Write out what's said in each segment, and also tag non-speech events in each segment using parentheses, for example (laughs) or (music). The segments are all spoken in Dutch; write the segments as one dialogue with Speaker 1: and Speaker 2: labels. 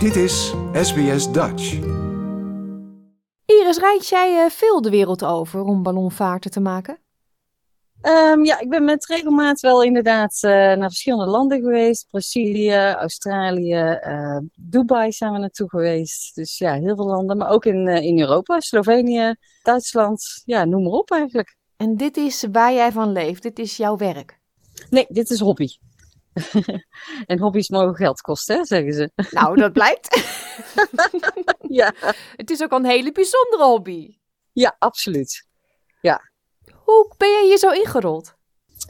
Speaker 1: Dit is SBS Dutch.
Speaker 2: Iris, reis jij eh, veel de wereld over om ballonvaarten te maken?
Speaker 3: Ehm, ja, ik ben met regelmaat wel inderdaad eh, naar verschillende landen geweest. Brazilië, Australië, eh, Dubai zijn we naartoe geweest. Dus ja, heel veel landen. Maar ook in, eh, in Europa, Slovenië, Duitsland. Ja, noem maar op eigenlijk.
Speaker 2: En dit is waar jij van leeft, dit is jouw werk.
Speaker 3: Nee, dit is hobby. En hobby's mogen geld kosten, hè, zeggen ze.
Speaker 2: Nou, dat blijkt. (laughs)
Speaker 3: ja.
Speaker 2: Het is ook een hele bijzondere hobby.
Speaker 3: ja, absoluut.
Speaker 2: Hoe ben jij hier zo ingerold?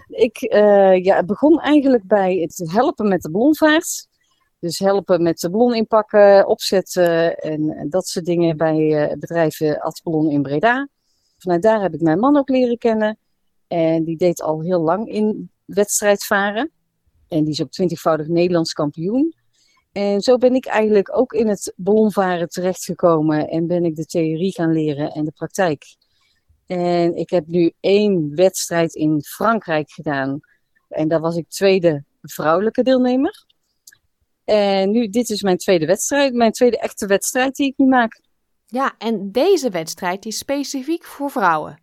Speaker 3: Ik eh, ja, begon eigenlijk bij het helpen met de ballonvaart. Dus helpen met de ballon inpakken, opzetten en, dat soort dingen bij eh, het bedrijf eh, Ballon in Breda. Vanuit daar heb ik mijn man ook leren kennen. En die deed al heel lang in wedstrijdvaren. En die is ook twintigvoudig Nederlands kampioen. En zo ben ik eigenlijk ook in het ballonvaren terechtgekomen en ben ik de theorie gaan leren en de praktijk. En ik heb nu één wedstrijd in Frankrijk gedaan. En daar was ik tweede vrouwelijke deelnemer. En nu, dit is mijn tweede wedstrijd, mijn tweede echte wedstrijd die ik nu maak.
Speaker 2: Ja, en deze wedstrijd is specifiek voor vrouwen.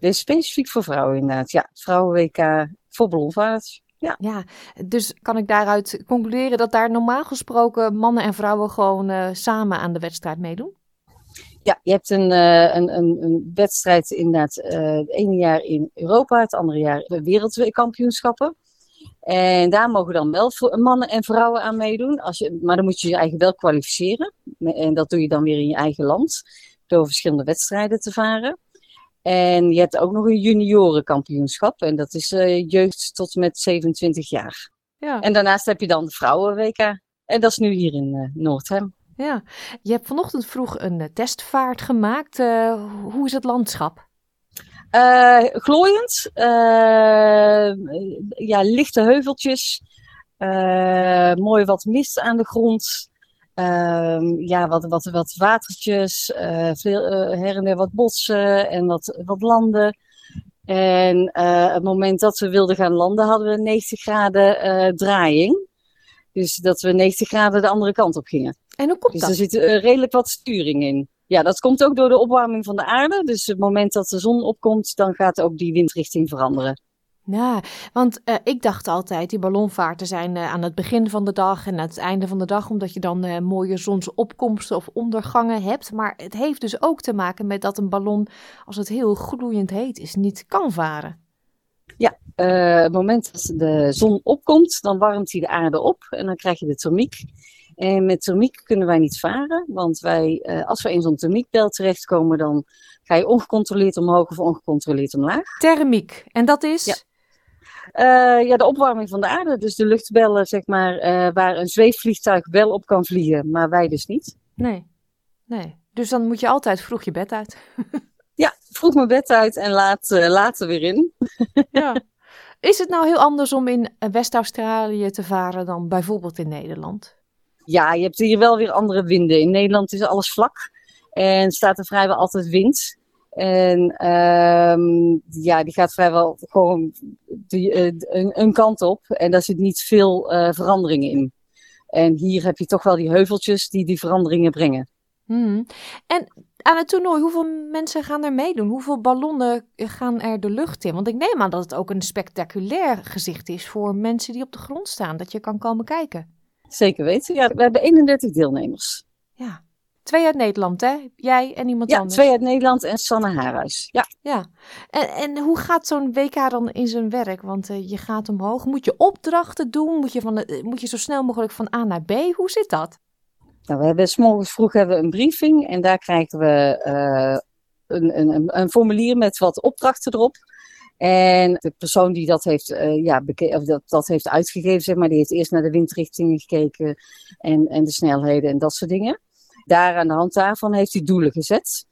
Speaker 3: Dit is specifiek voor vrouwen inderdaad. Ja, vrouwen-WK voor ballonvaart. Ja.
Speaker 2: Ja, dus kan ik daaruit concluderen dat daar normaal gesproken mannen en vrouwen gewoon eh, samen aan de wedstrijd meedoen?
Speaker 3: Ja, je hebt een, eh, een, een, een wedstrijd inderdaad eh, het ene jaar in Europa, het andere jaar wereldkampioenschappen. En daar mogen dan wel mannen en vrouwen aan meedoen. Als je, maar dan moet je je eigen wel kwalificeren. En dat doe je dan weer in je eigen land. Door verschillende wedstrijden te varen. En je hebt ook nog een juniorenkampioenschap. En dat is eh, jeugd tot met 27 jaar.
Speaker 2: Ja.
Speaker 3: En daarnaast heb je dan de vrouwen-WK. En dat is nu hier in eh Noordhem.
Speaker 2: Ja, je hebt vanochtend vroeg een eh, testvaart gemaakt. Hoe is het landschap?
Speaker 3: Glooiend. ja, lichte heuveltjes. mooi wat mist aan de grond. Ehm, ja, wat, wat, wat watertjes. eh, veel, eh, her en der wat bossen en wat, wat landen. En eh, het moment dat we wilden gaan landen hadden we 90 graden draaiing. Dus dat we 90 graden de andere kant op gingen.
Speaker 2: En hoe komt
Speaker 3: Dus
Speaker 2: dat?
Speaker 3: er zit redelijk wat sturing in. Ja, dat komt ook door de opwarming van de aarde. Dus het moment dat de zon opkomt, dan gaat ook die windrichting veranderen.
Speaker 2: Ja, want eh, ik dacht altijd, die ballonvaarten zijn eh, aan het begin van de dag en aan het einde van de dag, omdat je dan eh, mooie zonsopkomsten of ondergangen hebt. Maar het heeft dus ook te maken met dat een ballon, als het heel gloeiend heet is, niet kan varen.
Speaker 3: Eh, het moment dat de zon opkomt, dan warmt hij de aarde op en dan krijg je de thermiek. En met thermiek kunnen wij niet varen, want wij, als we in zo'n thermiekbel terechtkomen, dan ga je ongecontroleerd omhoog of ongecontroleerd omlaag.
Speaker 2: Thermiek, en dat is?
Speaker 3: Ja. Eh, ja, de opwarming van de aarde, dus de luchtbellen, zeg maar, eh, waar een zweefvliegtuig wel op kan vliegen, maar wij dus niet.
Speaker 2: Nee, nee. Dus dan moet je altijd vroeg je bed uit. (laughs)
Speaker 3: Ja, vroeg mijn bed uit en laat, eh, later weer in. (laughs)
Speaker 2: Ja. Is het nou heel anders om in West-Australië te varen dan bijvoorbeeld in Nederland?
Speaker 3: Ja, je hebt hier wel weer andere winden. In Nederland is alles vlak en staat er vrijwel altijd wind. En ehm, ja, die gaat vrijwel gewoon die, eh, een, een kant op en daar zit niet veel eh, veranderingen in. En hier heb je toch wel die heuveltjes die die veranderingen brengen.
Speaker 2: Hmm. En aan het toernooi, hoeveel mensen gaan er meedoen? Hoeveel ballonnen gaan er de lucht in? Want ik neem aan dat het ook een spectaculair gezicht is voor mensen die op de grond staan, dat je kan komen kijken.
Speaker 3: Zeker weten. Ja, we hebben 31 deelnemers.
Speaker 2: Ja. Twee uit Nederland, hè? Jij en iemand
Speaker 3: Ja,
Speaker 2: anders.
Speaker 3: twee uit Nederland en Sanne Haarhuis. Ja.
Speaker 2: Ja. En, en hoe gaat zo'n WK dan in zijn werk? Want eh, je gaat omhoog. Moet je opdrachten doen? Moet je, van de, eh, moet je zo snel mogelijk van A naar B? Hoe zit dat?
Speaker 3: Nou, we hebben 's morgens vroeg hebben we een briefing en daar krijgen we eh, een, een, een, formulier met wat opdrachten erop. En de persoon die dat heeft, eh, ja, of dat, dat heeft uitgegeven, zeg maar, die heeft eerst naar de windrichtingen gekeken en, en de snelheden en dat soort dingen. Daar aan de hand daarvan heeft hij doelen gezet.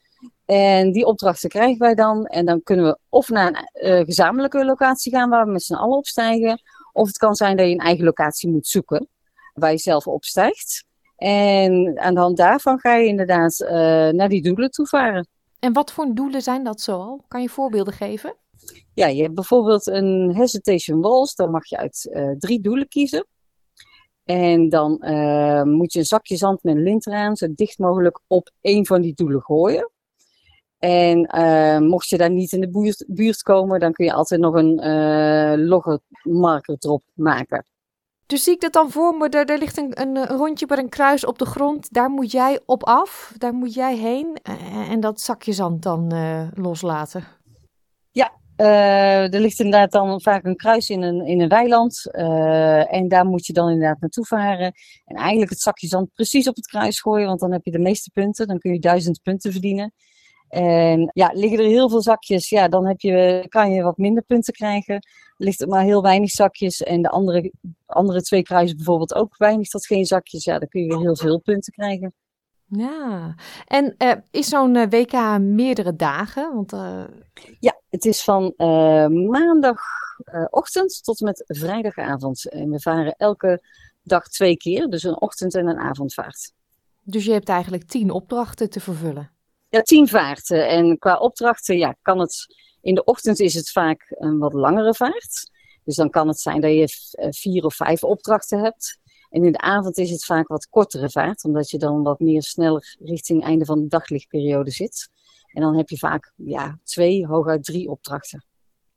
Speaker 3: En die opdrachten krijgen wij dan. En dan kunnen we of naar een eh, gezamenlijke locatie gaan waar we met z'n allen opstijgen. Of het kan zijn dat je een eigen locatie moet zoeken waar je zelf opstijgt. En aan de hand daarvan ga je inderdaad eh, naar die doelen toe varen.
Speaker 2: En wat voor doelen zijn dat zoal? Kan je voorbeelden geven?
Speaker 3: Ja, je hebt bijvoorbeeld een hesitation walls. Dan mag je uit eh, drie doelen kiezen. En dan uh, moet je een zakje zand met lint eraan zo dicht mogelijk op één van die doelen gooien. En uh, mocht je daar niet in de buurt, komen, dan kun je altijd nog een uh, loggermarker erop maken.
Speaker 2: Dus zie ik dat dan voor me, er, ligt een, een, rondje met een kruis op de grond. Daar moet jij op af, daar moet jij heen en dat zakje zand dan loslaten.
Speaker 3: Uh, er ligt inderdaad dan vaak een kruis in een, in een weiland. Uh, en daar moet je dan inderdaad naartoe varen. En eigenlijk het zakje zand precies op het kruis gooien, want dan heb je de meeste punten. Dan kun je duizend punten verdienen. En ja, liggen er heel veel zakjes, ja, dan heb je, kan je wat minder punten krijgen. Ligt er maar heel weinig zakjes en de andere, andere twee kruisen bijvoorbeeld ook weinig tot geen zakjes. Ja, dan kun je heel veel punten krijgen.
Speaker 2: Ja, en uh, is zo'n WK meerdere dagen? Want, uh...
Speaker 3: Ja, het is van maandagochtend tot en met vrijdagavond. En we varen elke dag twee keer, dus een ochtend- en een avondvaart.
Speaker 2: Dus je hebt eigenlijk tien opdrachten te vervullen?
Speaker 3: Ja, tien vaarten. En qua opdrachten ja, kan het... In de ochtend is het vaak een wat langere vaart. Dus dan kan het zijn dat je vier of vijf opdrachten hebt. En in de avond is het vaak wat kortere vaart, omdat je dan wat meer sneller richting einde van de daglichtperiode zit. En dan heb je vaak ja, twee, hooguit drie opdrachten.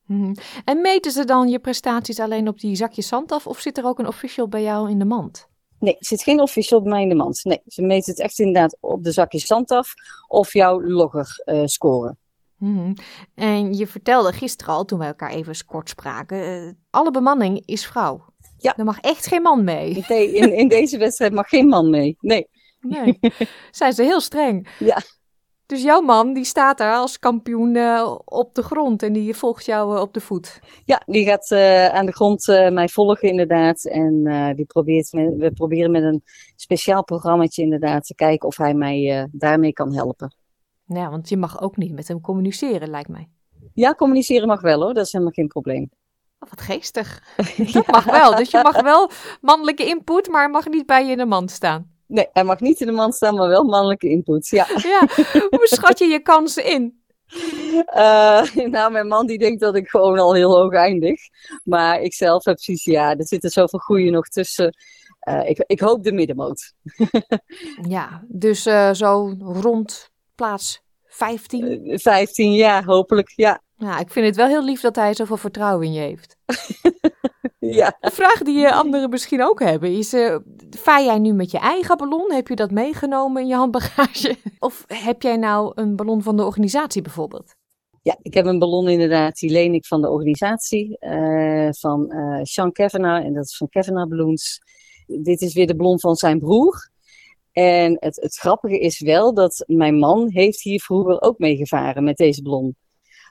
Speaker 2: Hmm. En meten ze dan je prestaties alleen op die zakjes zand af, of zit er ook een official bij jou in de mand?
Speaker 3: Nee, er zit geen official bij mij in de mand. Nee, ze meten het echt inderdaad op de zakjes zand af of jouw logger uh, scoren.
Speaker 2: Hmm. En je vertelde gisteren al, toen we elkaar even kort spraken, uh, alle bemanning is vrouw. Ja. Er mag echt geen man mee.
Speaker 3: Nee, in, in deze wedstrijd mag geen man mee. Nee.
Speaker 2: Nee. Zijn ze heel streng.
Speaker 3: Ja.
Speaker 2: Dus jouw man die staat daar als kampioen uh, op de grond en die volgt jou uh, op de voet.
Speaker 3: Ja, die gaat uh, aan de grond mij volgen inderdaad. En die probeert met, we proberen met een speciaal programmaatje inderdaad te kijken of hij mij daarmee kan helpen.
Speaker 2: Ja, want je mag ook niet met hem communiceren lijkt mij.
Speaker 3: Ja, communiceren mag wel hoor, dat is helemaal geen probleem.
Speaker 2: Oh, wat geestig. (laughs) Dat mag wel. Dus je mag wel mannelijke input, maar mag niet bij je in de mand staan.
Speaker 3: Nee, hij mag niet in de mand staan, maar wel mannelijke input. Ja.
Speaker 2: ja. Hoe schat je je kansen in?
Speaker 3: Uh, (laughs) nou, mijn man die denkt dat ik gewoon al heel hoog eindig. Maar ik zelf heb precies, ja, er zitten zoveel goeie nog tussen. Uh, ik, ik hoop de middenmoot. (laughs)
Speaker 2: ja, dus uh, zo rond plaats 15?
Speaker 3: 15, ja, hopelijk, ja.
Speaker 2: Ja, ik vind het wel heel lief dat hij zoveel vertrouwen in je heeft. (laughs)
Speaker 3: ja.
Speaker 2: Een vraag die anderen misschien ook hebben is: uh, vaar jij nu met je eigen ballon? Heb je dat meegenomen in je handbagage? (laughs) Of heb jij nou een ballon van de organisatie bijvoorbeeld?
Speaker 3: Ja, ik heb een ballon inderdaad, die leen ik van de organisatie, uh, van uh, Sean Kavanagh, en dat is van Kavanagh Balloons. Dit is weer de ballon van zijn broer. En het, het grappige is wel dat mijn man heeft hier vroeger ook meegevaren met deze ballon.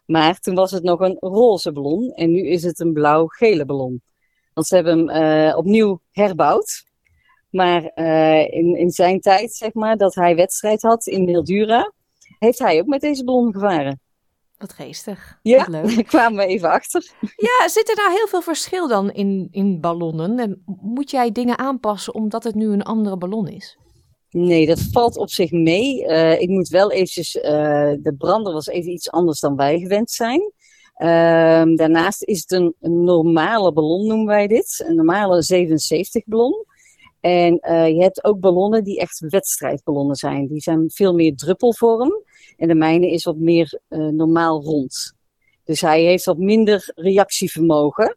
Speaker 3: Maar toen was het nog een roze ballon en nu is het een blauw-gele ballon. Want ze hebben hem uh, opnieuw herbouwd. Maar uh, in, in zijn tijd, zeg maar, dat hij wedstrijd had in Mildura, heeft hij ook met deze ballon gevaren.
Speaker 2: Wat geestig.
Speaker 3: Ja,
Speaker 2: Wat leuk.
Speaker 3: daar (laughs) kwamen we even achter.
Speaker 2: Ja, zit er nou heel veel verschil dan in, in ballonnen? En moet jij dingen aanpassen omdat het nu een andere ballon is?
Speaker 3: Nee, dat valt op zich mee. Uh, ik moet wel eventjes, uh, de brander was even iets anders dan wij gewend zijn. Uh, daarnaast is het een, een, normale ballon, noemen wij dit. Een normale 77 ballon. En uh, je hebt ook ballonnen die echt wedstrijdballonnen zijn. Die zijn veel meer druppelvorm. En de mijne is wat meer normaal rond. Dus hij heeft wat minder reactievermogen.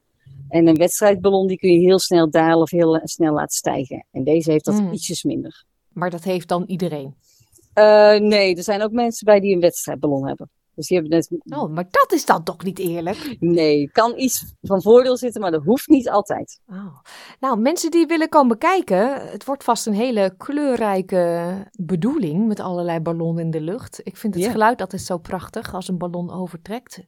Speaker 3: En een wedstrijdballon die kun je heel snel dalen of heel snel laten stijgen. En deze heeft dat mm. ietsjes minder.
Speaker 2: Maar dat heeft dan iedereen?
Speaker 3: Uh, nee, er zijn ook mensen bij die een wedstrijdballon hebben. Dus die hebben net...
Speaker 2: Oh, maar dat is dan toch niet eerlijk?
Speaker 3: Nee, kan iets van voordeel zitten, maar dat hoeft niet altijd.
Speaker 2: Oh. Nou, mensen die willen komen kijken, het wordt vast een hele kleurrijke bedoeling met allerlei ballonnen in de lucht. Ik vind het ja. geluid altijd zo prachtig als een ballon overtrekt.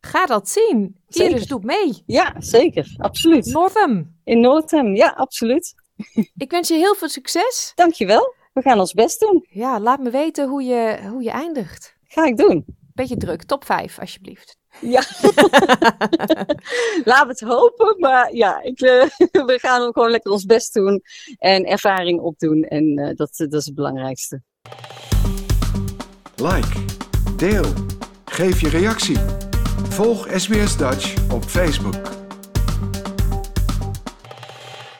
Speaker 2: Ga dat zien. Hier is doe mee.
Speaker 3: Ja, zeker. Absoluut.
Speaker 2: Northam.
Speaker 3: In Northam, ja, absoluut. (laughs)
Speaker 2: Ik wens je heel veel succes.
Speaker 3: Dankjewel. We gaan ons best doen.
Speaker 2: Ja, laat me weten hoe je, hoe je eindigt.
Speaker 3: Ga ik doen.
Speaker 2: Beetje druk. Top 5, alsjeblieft.
Speaker 3: Ja. (laughs) Laat het hopen. Maar ja, ik, uh, (laughs) we gaan ook gewoon lekker ons best doen. En ervaring opdoen. En uh, dat, dat is het belangrijkste.
Speaker 1: Like. Deel. Geef je reactie. Volg SBS Dutch op Facebook.